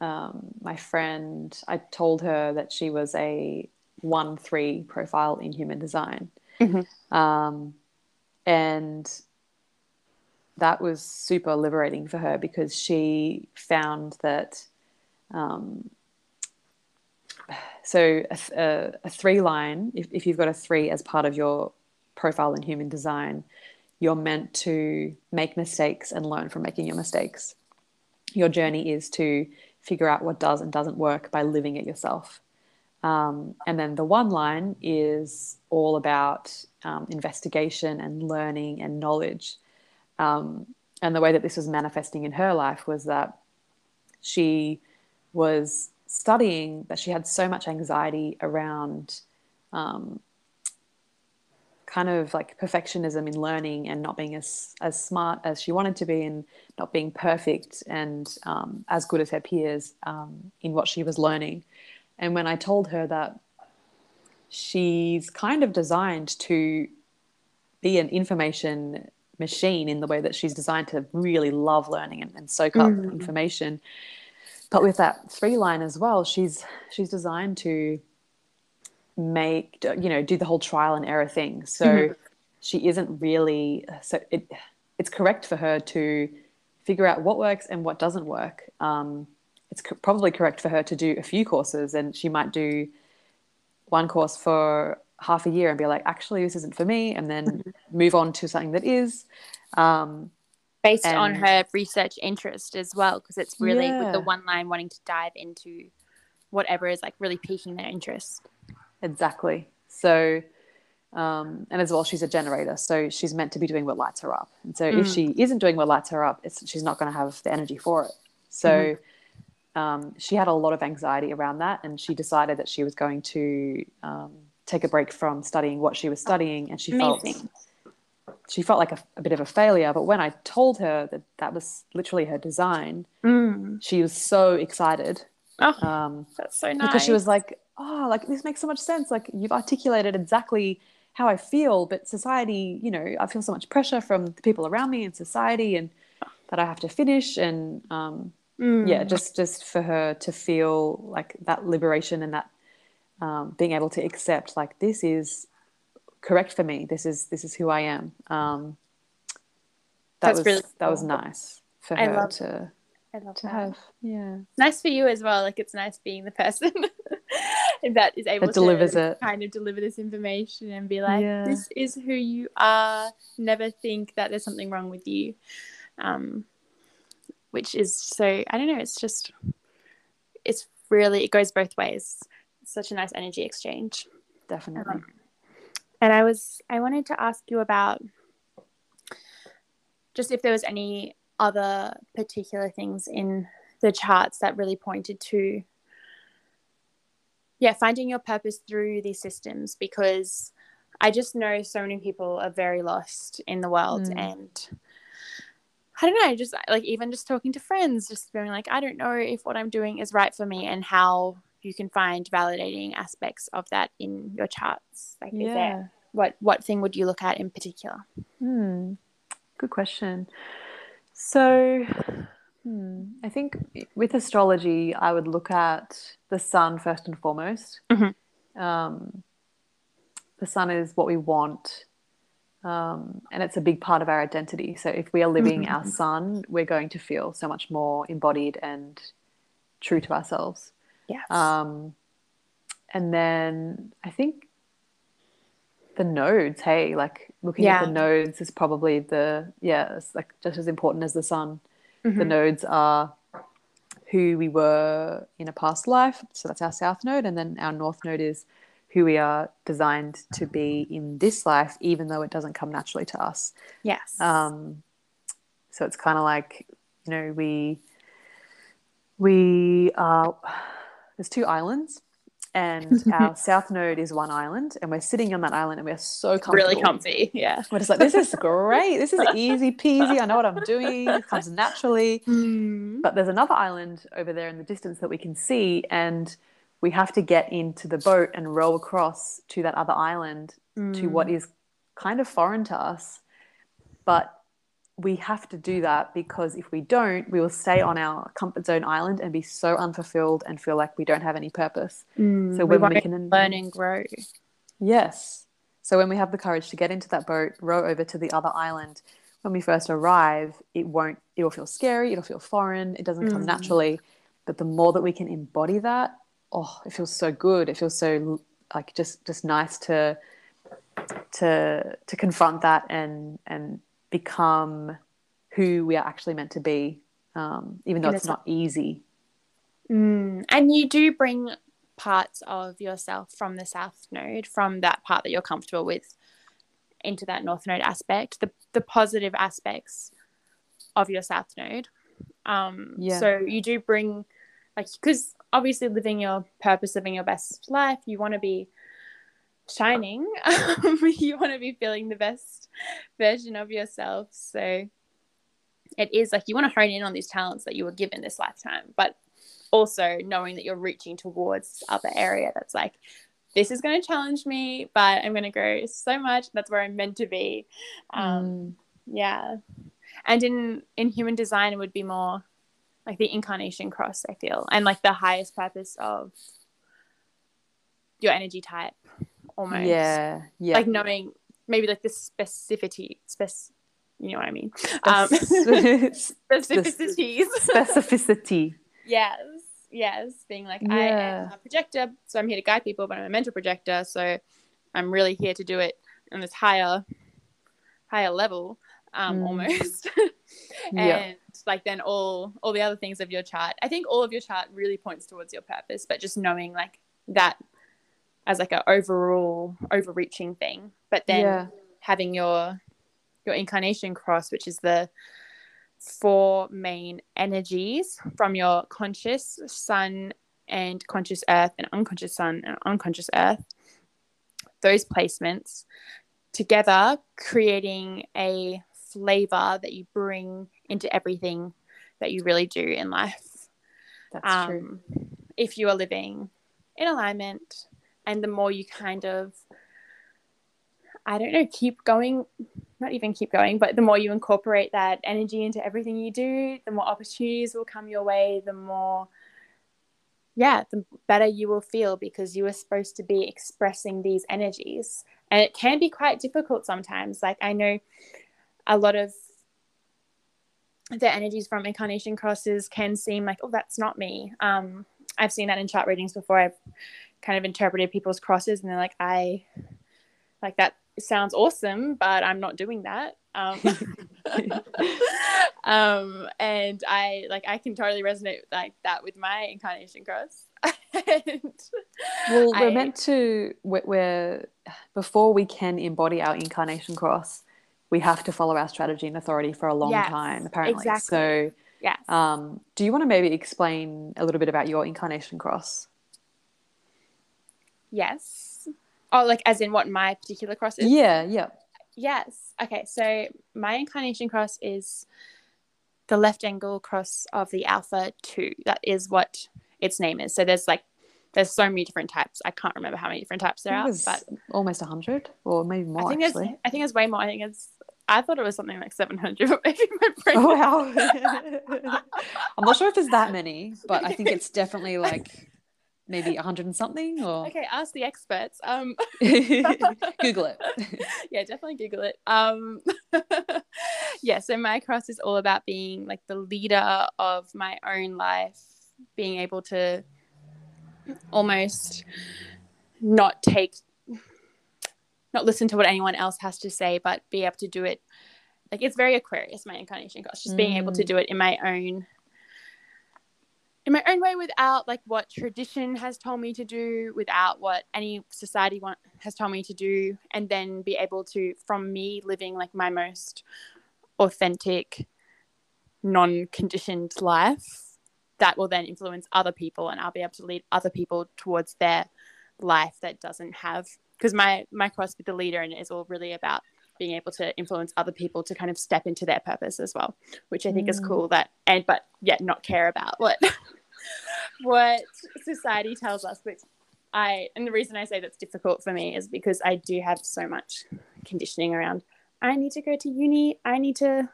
um, my friend, I told her that she was a 1 3 profile in human design. Mm-hmm. Um, and that was super liberating for her because she found that um, so a, a, a three line, if, if you've got a three as part of your profile in human design, you're meant to make mistakes and learn from making your mistakes. Your journey is to figure out what does and doesn't work by living it yourself. Um, and then the one line is all about um, investigation and learning and knowledge. Um, and the way that this was manifesting in her life was that she was studying that she had so much anxiety around um, kind of like perfectionism in learning and not being as as smart as she wanted to be and not being perfect and um, as good as her peers um, in what she was learning. And when I told her that she's kind of designed to be an information machine in the way that she's designed to really love learning and, and soak up mm. information. But with that three line as well, she's she's designed to make you know do the whole trial and error thing. So mm-hmm. she isn't really so it it's correct for her to figure out what works and what doesn't work. Um, it's co- probably correct for her to do a few courses, and she might do one course for half a year and be like, actually, this isn't for me, and then mm-hmm. move on to something that is. Um, Based on her research interest as well, because it's really yeah. with the one line wanting to dive into whatever is like really piquing their interest. Exactly. So, um, and as well, she's a generator, so she's meant to be doing what lights her up. And so, mm. if she isn't doing what lights her up, she's not going to have the energy for it. So. Mm-hmm um, she had a lot of anxiety around that, and she decided that she was going to um, take a break from studying what she was studying, and she Amazing. felt she felt like a, a, bit of a failure. But when I told her that that was literally her design, mm. she was so excited. Oh, um, that's so nice. Because she was like, "Oh, like this makes so much sense. Like you've articulated exactly." how I feel, but society, you know, I feel so much pressure from the people around me and society, and that I have to finish. And um, Mm. Yeah, just just for her to feel like that liberation and that um, being able to accept like this is correct for me. This is this is who I am. Um, that That's was really cool. that was nice for I her to I love to that. have. Yeah, nice for you as well. Like it's nice being the person that is able that delivers to it. kind of deliver this information and be like, yeah. this is who you are. Never think that there's something wrong with you. Um, which is so I don't know, it's just it's really it goes both ways. It's such a nice energy exchange. Definitely. Um, and I was I wanted to ask you about just if there was any other particular things in the charts that really pointed to yeah finding your purpose through these systems because i just know so many people are very lost in the world mm. and I don't know, just like even just talking to friends, just being like, I don't know if what I'm doing is right for me and how you can find validating aspects of that in your charts. Like, yeah. is there what what thing would you look at in particular? Hmm. Good question. So, hmm, I think with astrology, I would look at the sun first and foremost. Mm-hmm. Um, the sun is what we want um, and it's a big part of our identity. So if we are living mm-hmm. our sun, we're going to feel so much more embodied and true to ourselves. Yes. Um, and then I think the nodes, hey, like looking yeah. at the nodes is probably the yeah, it's like just as important as the sun. Mm-hmm. The nodes are who we were in a past life. So that's our south node, and then our north node is who we are designed to be in this life, even though it doesn't come naturally to us. Yes. Um, so it's kind of like, you know, we we are there's two islands, and our south node is one island, and we're sitting on that island, and we're so comfortable. Really comfy, yeah. We're just like, this is great. This is easy peasy. I know what I'm doing. It comes naturally. Mm. But there's another island over there in the distance that we can see, and we have to get into the boat and row across to that other island mm. to what is kind of foreign to us. But we have to do that because if we don't, we will stay on our comfort zone island and be so unfulfilled and feel like we don't have any purpose. Mm, so when we, we can learn and grow. Yes. So when we have the courage to get into that boat, row over to the other island, when we first arrive, it won't. It will feel scary. It'll feel foreign. It doesn't come mm. naturally. but the more that we can embody that, oh, it feels so good. It feels so like just just nice to to to confront that and and become who we are actually meant to be, um, even though it's not easy. Mm. And you do bring parts of yourself from the south node, from that part that you're comfortable with, into that north node aspect. The the positive aspects of your south node. Um, yeah. So you do bring, like, because obviously living your purpose, living your best life, you want to be shining. you want to be feeling the best version of yourself. So it is like you want to hone in on these talents that you were given this lifetime, but also knowing that you're reaching towards other area that's like this is going to challenge me but i'm going to grow so much that's where i'm meant to be um, mm. yeah and in in human design it would be more like the incarnation cross i feel and like the highest purpose of your energy type almost yeah yeah like knowing maybe like the specificity spec you know what i mean um specificities specificity yes yes being like yeah. i am a projector so i'm here to guide people but i'm a mental projector so i'm really here to do it on this higher higher level um, mm. almost. and yeah. like then all all the other things of your chart. I think all of your chart really points towards your purpose, but just knowing like that as like an overall overreaching thing. But then yeah. having your your incarnation cross, which is the four main energies from your conscious sun and conscious earth and unconscious sun and unconscious earth those placements together creating a flavor that you bring into everything that you really do in life. That's um, true. If you are living in alignment, and the more you kind of, I don't know, keep going, not even keep going, but the more you incorporate that energy into everything you do, the more opportunities will come your way, the more yeah, the better you will feel because you are supposed to be expressing these energies. And it can be quite difficult sometimes. Like, I know a lot of the energies from incarnation crosses can seem like, oh, that's not me. Um, I've seen that in chart readings before. I've kind of interpreted people's crosses, and they're like, I like that sounds awesome, but I'm not doing that. Um, um, and I like I can totally resonate like that with my incarnation cross. well, we're I, meant to. We're, we're before we can embody our incarnation cross we have to follow our strategy and authority for a long yes, time, apparently. Exactly. So, yes. Um, do you want to maybe explain a little bit about your incarnation cross? Yes. Oh, like as in what my particular cross is? Yeah, yeah. Yes. Okay. So my incarnation cross is the left angle cross of the Alpha 2. That is what its name is. So there's like there's so many different types. I can't remember how many different types there are, but almost 100 or maybe more I think actually. I think it's way more. I think it's I thought it was something like 700, but maybe my brain. Oh, wow. I'm not sure if there's that many, but I think it's definitely like maybe 100 and something or okay ask the experts um google it yeah definitely google it um yeah so my cross is all about being like the leader of my own life being able to almost not take not listen to what anyone else has to say, but be able to do it. Like it's very Aquarius, my incarnation cross, just mm. being able to mm. do it in my own in my own way without like what tradition has told me to do, without what any society want, has told me to do, and then be able to, from me living like my most authentic, non-conditioned life, that will then influence other people, and I'll be able to lead other people towards their life that doesn't have because my my cross with the leader and it is all really about being able to influence other people to kind of step into their purpose as well, which I think mm. is cool. That and but yet not care about what what society tells us, which I and the reason I say that's difficult for me is because I do have so much conditioning around. I need to go to uni. I need to,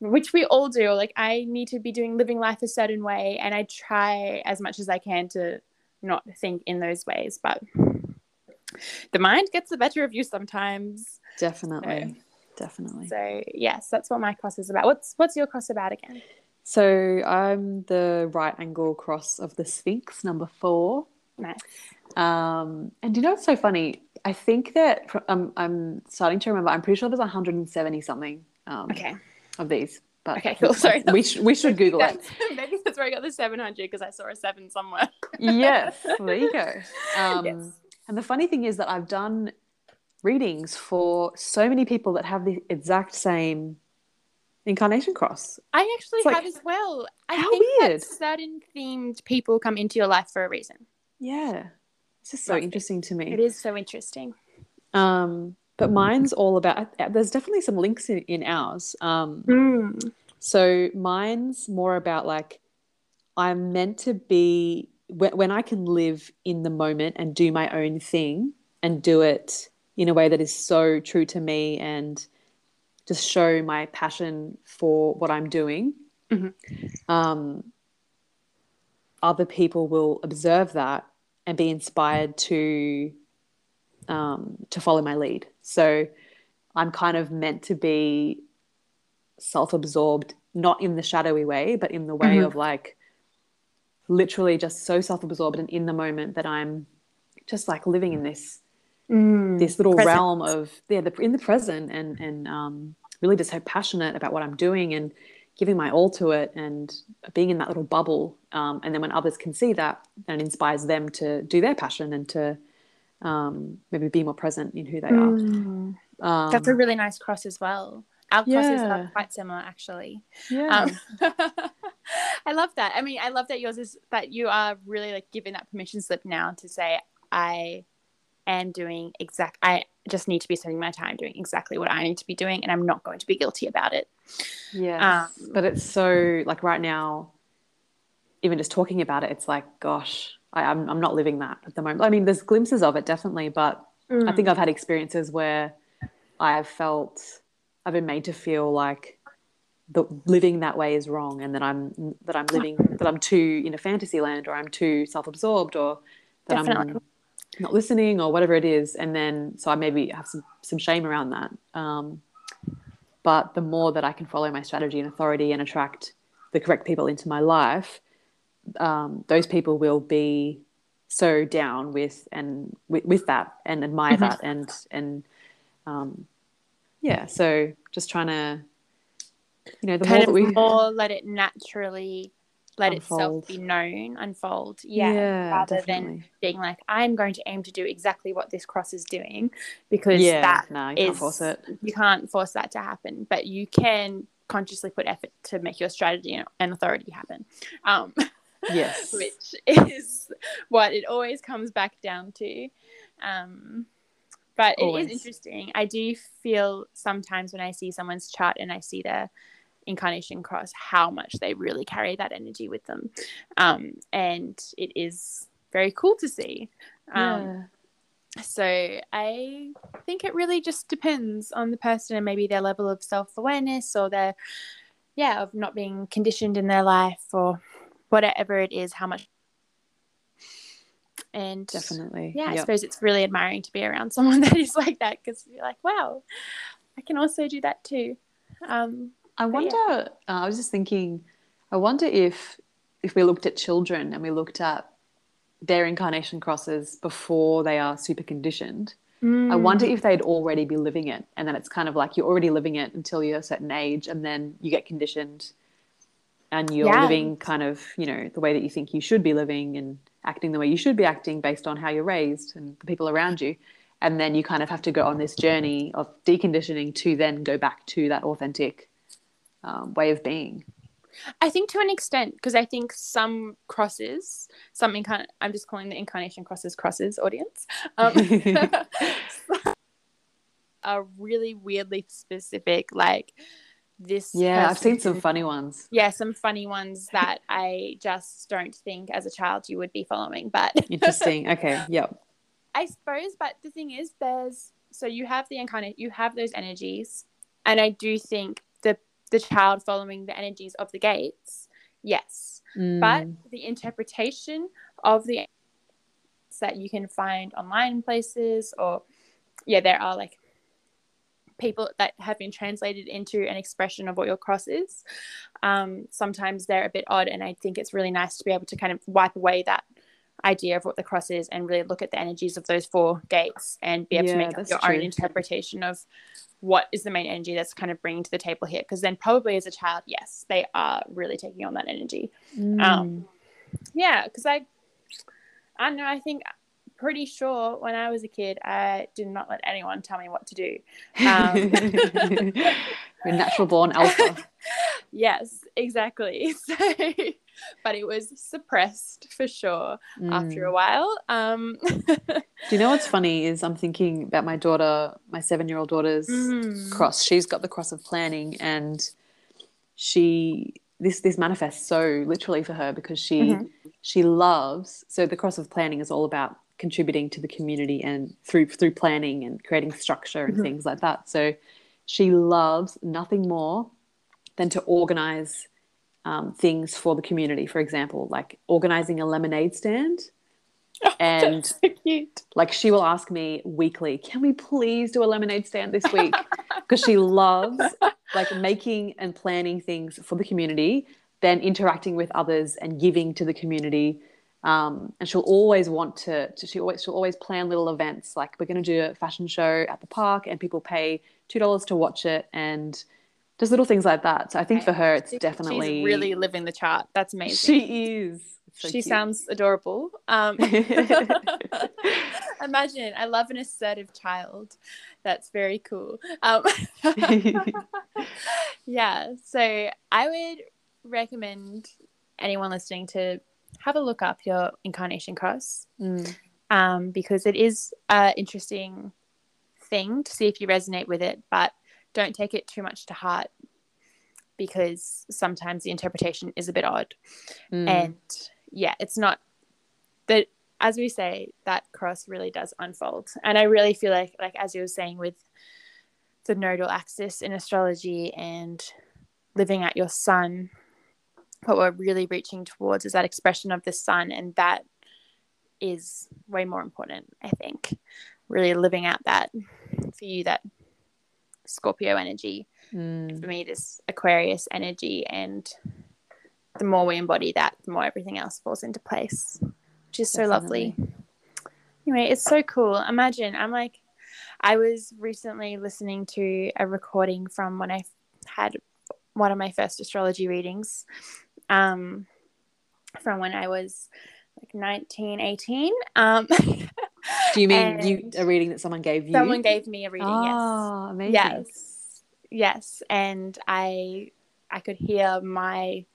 which we all do. Like I need to be doing living life a certain way, and I try as much as I can to not think in those ways, but the mind gets the better of you sometimes. Definitely. So, Definitely. So yes, that's what my cross is about. What's what's your cross about again? So I'm the right angle cross of the Sphinx, number four. Nice. Um, and you know what's so funny? I think that um, I'm starting to remember. I'm pretty sure there's 170 something um, Okay. of these. But Okay, cool. Sorry. we sh- we should Google it. Maybe that's where I got the 700 because I saw a seven somewhere. yes, there you go. Um, Yes. And the funny thing is that I've done readings for so many people that have the exact same incarnation cross. I actually like, have as well. I how think weird. that certain themed people come into your life for a reason. Yeah, it's just so it. interesting to me. It is so interesting. Um, but mine's all about. There's definitely some links in, in ours. Um, Mm. so mine's more about like I'm meant to be when, when I can live in the moment and do my own thing and do it in a way that is so true to me and just show my passion for what I'm doing. Mhm. Um, other people will observe that and be inspired to um, to follow my lead. So I'm kind of meant to be self-absorbed, not in the shadowy way, but in the way Mhm. of like literally just so self-absorbed and in the moment that I'm just like living in this Mm. this little Present. realm of yeah, the, in the present and and um, really just so passionate about what I'm doing and giving my all to it and being in that little bubble. Um, and then when others can see that, then it inspires them to do their passion and to um, maybe be more present in who they are. Mm. Um, That's a really nice cross as well. Our crosses Yeah. are quite similar, actually. yeah. Um, I love that. I mean, I love that yours is that you are really like given that permission slip now to say, I am doing exact. I just need to be spending my time doing exactly what I need to be doing, and I'm not going to be guilty about it. Yeah. Um, but it's so like right now, even just talking about it, it's like, gosh, I, I'm I'm not living that at the moment. I mean, there's glimpses of it definitely, but I think I've had experiences where I've felt I've been made to feel like the living that way is wrong, and that I'm that I'm living that I'm too in a fantasy land, or I'm too self-absorbed, or that Definitely. I'm not listening, or whatever it is. And then so I maybe have some some shame around that. Um, but the more that I can follow my strategy and authority and attract the correct people into my life, um, those people will be so down with and with, with that and admire Mhm. that and and um, yeah. So just trying to, you know, the more kind that we more let it naturally let itself be known, unfold. Yeah, yeah, rather definitely. than being like, I'm going to aim to do exactly what this cross is doing, because yeah, that no, you can't force it. you can't force that to happen, but you can consciously put effort to make your strategy and- authority happen. Um, Yes, which is what it always comes back down to. Um, but it Always. is interesting. I do feel sometimes when I see someone's chart and I see their incarnation cross, how much they really carry that energy with them. Um, and it is very cool to see. Um, yeah. so I think it really just depends on the person and maybe their level of self awareness or their, yeah, of not being conditioned in their life or whatever it is, how much. And definitely. yeah, I suppose it's really admiring to be around someone that is like that because you're like, wow, I can also do that too. Um, I wonder. yeah. Uh, I was just thinking. I wonder if if we looked at children and we looked at their incarnation crosses before they are super conditioned. I mm, wonder if they'd already be living it, and then it's kind of like you're already living it until you're a certain age, and then you get conditioned, and you're Yeah. living kind of you know the way that you think you should be living and acting the way you should be acting based on how you're raised and the people around you, and then you kind of have to go on this journey of deconditioning to then go back to that authentic um, way of being. I think to an extent, because I think some crosses, some incarn- I'm just calling the incarnation crosses crosses audience, um, are really weirdly specific. Like this. Yeah, I've seen some funny ones. Yeah, some funny ones that I just don't think as a child you would be following. But Interesting. Okay. Yep. I suppose, but the thing is, there's so you have the incarnate, you have those energies, and I do think the child following the energies of the gates, yes, but Mm. the interpretation of the that you can find online places or yeah there are like people that have been translated into an expression of what your cross is. Um, sometimes they're a bit odd, and I think it's really nice to be able to kind of wipe away that idea of what the cross is and really look at the energies of those four gates and be able yeah, to make up your true. own interpretation of what is the main energy that's kind of bringing to the table here? Because then probably as a child yes they are really taking on that energy. Mm. um yeah because i i don't know i think pretty sure when i was a kid i did not let anyone tell me what to do. Um, natural born alpha. Yes exactly. So but it was suppressed for sure mm. after a mm. while. Um, Do you know what's funny is I'm thinking about my daughter, my seven year old daughter's mm. cross. She's got the cross of planning, and she this this manifests so literally for her because she mm-hmm. she loves. So the cross of planning is all about contributing to the community and through through planning and creating structure and mm-hmm. things like that. So she loves nothing more than to organize um, things for the community. For example, like organizing a lemonade stand. Oh, and so like she will ask me weekly, can we please do a lemonade stand this week? Because she loves like making and planning things for the community, then interacting with others and giving to the community. Um, and she'll always want to, to she always she'll always plan little events like we're going to do a fashion show at the park and people pay two dollars to watch it and just little things like that. So I think for her, it's definitely She's really living the chart. That's amazing. She is. So she cute. sounds adorable. Um, imagine, I love an assertive child. That's very cool. Um, yeah, so I would recommend anyone listening to have a look up your incarnation cross mm. um, because it is an interesting thing to see if you resonate with it. But don't take it too much to heart because sometimes the interpretation is a bit odd. Mm. And yeah, it's not that as we say, that cross really does unfold. And I really feel like like as you were saying with the nodal axis in astrology and living at your sun, what we're really reaching towards is that expression of the sun and that is way more important, I think. Really living out that for you that Scorpio energy. Mm. For me, this Aquarius energy. And the more we embody that, the more everything else falls into place, which is so Definitely. lovely. Anyway, it's so cool. Imagine, I'm like, I was recently listening to a recording from when I had one of my first astrology readings um, from when I was like 19, 18. Um, Do you mean you a reading that someone gave you? Someone gave me a reading. Oh, yes. Ah, amazing. Yes, yes, and I I could hear my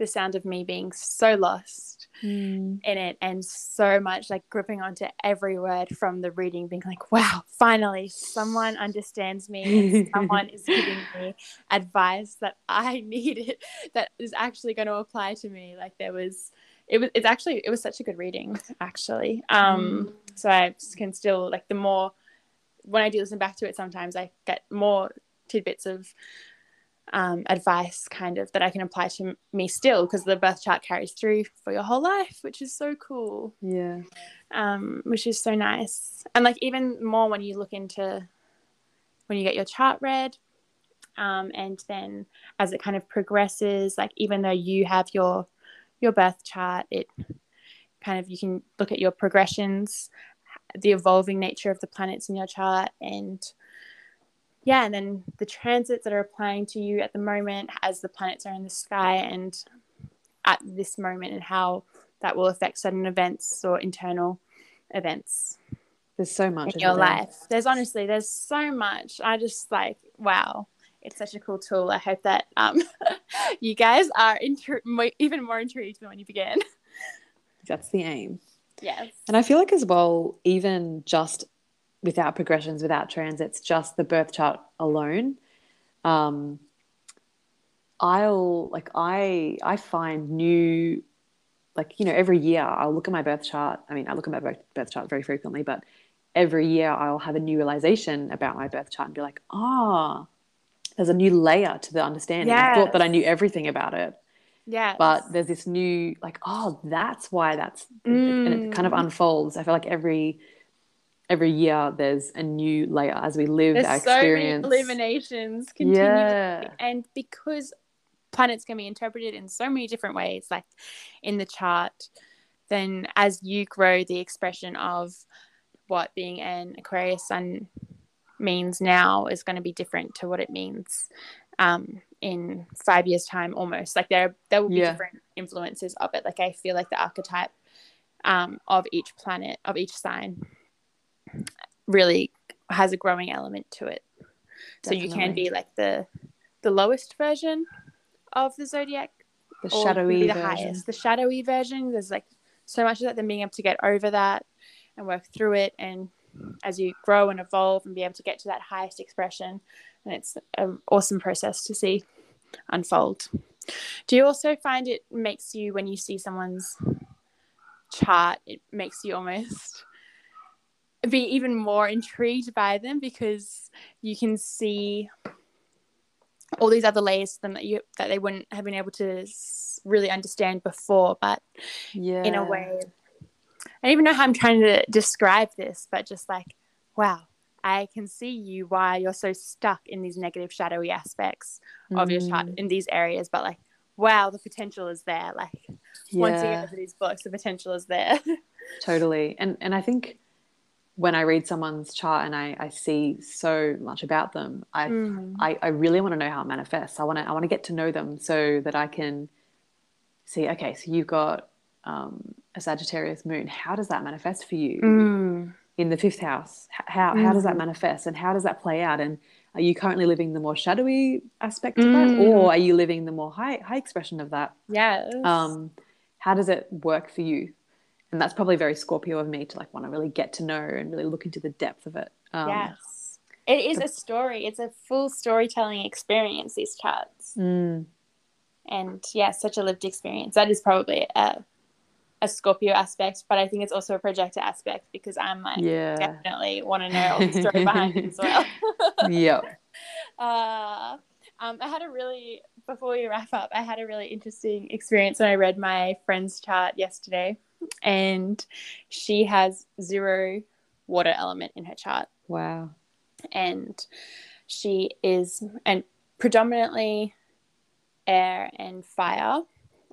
the sound of me being so lost mm. in it and so much like gripping onto every word from the reading being like wow finally someone understands me someone is giving me advice that i needed that is actually going to apply to me like there was it was it's actually it was such a good reading actually. Um mm. so i can still like the more when i do listen back to it sometimes i get more tidbits of um, advice kind of that i can apply to me still because the birth chart carries through for your whole life which is so cool. Yeah. Um which is so nice. And like even more when you look into when you get your chart read um, and then as it kind of progresses like even though you have your your birth chart. It kind of you can look at your progressions, the evolving nature of the planets in your chart, and yeah, and then the transits that are applying to you at the moment as the planets are in the sky and at this moment, and how that will affect certain events or internal events. There's so much in your there? life. There's honestly, there's so much. I just like, wow, it's such a cool tool. I hope that um, you guys are even more intrigued than when you began. That's the aim. Yes. And I feel like as well, even just without progressions, without transits, just the birth chart alone, um, I'll like I I find new like you know every year I'll look at my birth chart. I mean, I look at my birth chart very frequently, but every year I'll have a new realization about my birth chart and be like, ah, oh, there's a new layer to the understanding. Yes. I thought that I knew everything about it. Yeah. But there's this new, like, oh, that's why that's, mm. and it kind of mm. unfolds. I feel like every, every year there's a new layer as we live There's our so many experience. illuminations continue. Yeah. And because planets can be interpreted in so many different ways, like in the chart, then as you grow the expression of what being an Aquarius sun means now is going to be different to what it means um, in five years' time, almost. Like there, there will be Yeah. different influences of it. Like I feel like the archetype um, of each planet, of each sign, really has a growing element to it. So you can be like the the lowest version of the zodiac the shadowy the version. highest, the shadowy version. There's like so much of that, then being able to get over that and work through it, and as you grow and evolve and be able to get to that highest expression, and it's an awesome process to see unfold. Do you also find it makes you when you see someone's chart, it makes you almost be even more intrigued by them because you can see all these other layers to them that you that they wouldn't have been able to really understand before but yeah. in a way i don't even know how i'm trying to describe this but just like wow i can see you why you're so stuck in these negative shadowy aspects of your chart Mm, in these areas but like wow the potential is there. Like once you get into these books the potential is there. Totally. And and i think when i read someone's chart and i i see so much about them i Mm. i, I really want to know how it manifests. I want to i want to get to know them so that i can see okay so you've got um, a sagittarius moon how does that manifest for you Mm. in the fifth house? How how does that Mhm. manifest and how does that play out? And are you currently living the more shadowy aspect of that Mm. or are you living the more high high expression of that? Yes. Um, how does it work for you? And that's probably very scorpio of me to like want to really get to know and really look into the depth of it. Um, yes. It is a story. It's a full storytelling experience these charts mm, and yeah such a lived experience. That is probably a, a scorpio aspect but i think it's also a projector aspect because i'm like yeah. definitely want to know all the story behind it as well. Yep. Uh, um, i had a really before we wrap up i had a really interesting experience when i read my friend's chart yesterday and she has zero water element in her chart. Wow. And she is and predominantly air and fire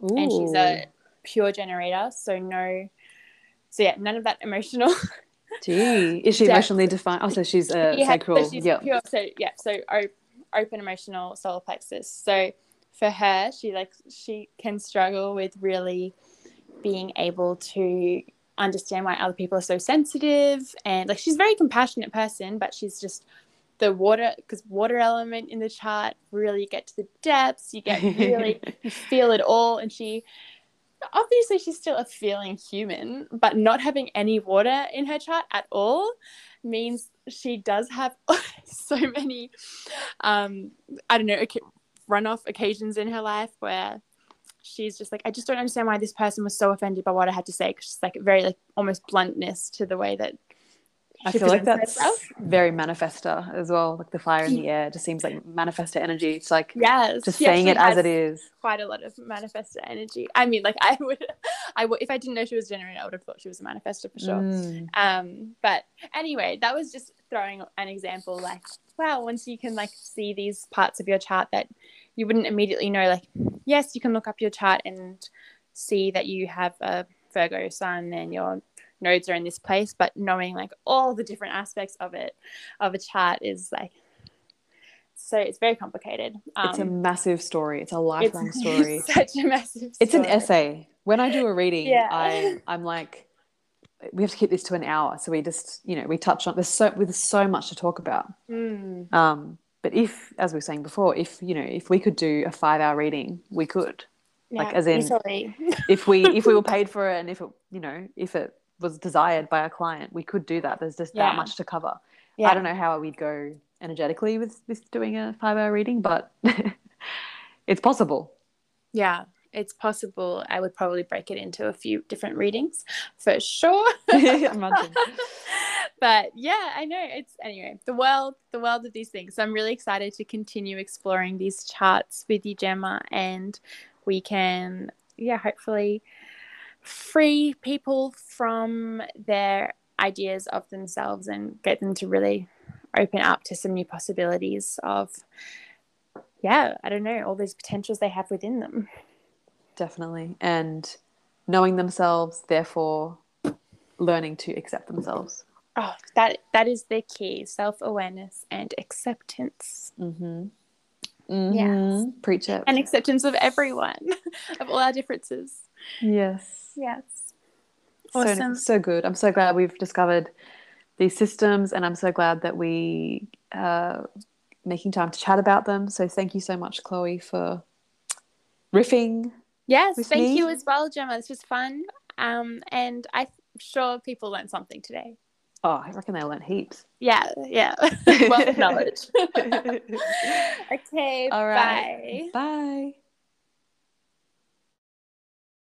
and she's a Ooh, pure generator so no so yeah none of that emotional. Gee is she depth. emotionally defined oh so she's a Yeah, sacral so she's yep pure so yeah so o- open emotional solar plexus. So for her she like she can struggle with really being able to understand why other people are so sensitive and like she's a very compassionate person but she's just the water because water element in the chart really get to the depths you get really you feel it all and she obviously she's still a feeling human but not having any water in her chart at all means she does have so many um i don't know runoff occasions in her life where she's just like i just don't understand why this person was so offended by what i had to say. 'cause she's like very like almost bluntness to the way that I feel like that's herself. very manifestor as well. Like the fire in the air just seems like manifestor energy. It's like yes just saying it as it is. quite a lot of manifestor energy i mean like i would i would if i didn't know she was generator i would have thought she was a manifestor for sure Mm, um but anyway that was just throwing an example like wow once you can like see these parts of your chart that you wouldn't immediately know like yes you can look up your chart and see that you have a virgo sun and your nodes are in this place but knowing like all the different aspects of it of a chart is like so it's very complicated um, it's a massive story. It's a it's, lifelong story. it's such a massive story. It's an essay. When I do a reading, Yeah. I I'm like, we have to keep this to an hour. So we just, you know, we touch on there's so with so much to talk about. Mm, Um, but if, as we were saying before, if you know, if we could do a five hour reading, we could. Like, yeah, as in- easily. If we if we were paid for it and if it you know if it was desired by a client, we could do that. There's just Yeah. that much to cover. yeah. I don't know how we'd go energetically with with doing a five hour reading, but it's possible. Yeah, it's possible. I would probably break it into a few different readings for sure. Imagine. but yeah, I know it's anyway the world, the world of these things. So I'm really excited to continue exploring these charts with you, Jemma, and we can, yeah, hopefully free people from their ideas of themselves and get them to really open up to some new possibilities of yeah i don't know all these potentials they have within them definitely and knowing themselves therefore learning to accept themselves oh that that is the key self-awareness and acceptance mm-hmm. Mm-hmm. Yes. Preach it. And acceptance of everyone, of all our differences. Yes. Yes. Awesome. So, so good. I'm so glad we've discovered these systems and I'm so glad that we are uh, making time to chat about them. So thank you so much, Chloe, for riffing. Yes, thank me. you as well, Jemma. This was fun. Um, and I'm sure people learned something today. Oh, I reckon they learned heaps. Yeah, yeah. Wealth knowledge. okay. All right. Bye. Bye.